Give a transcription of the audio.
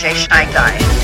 DJ Shy Guy.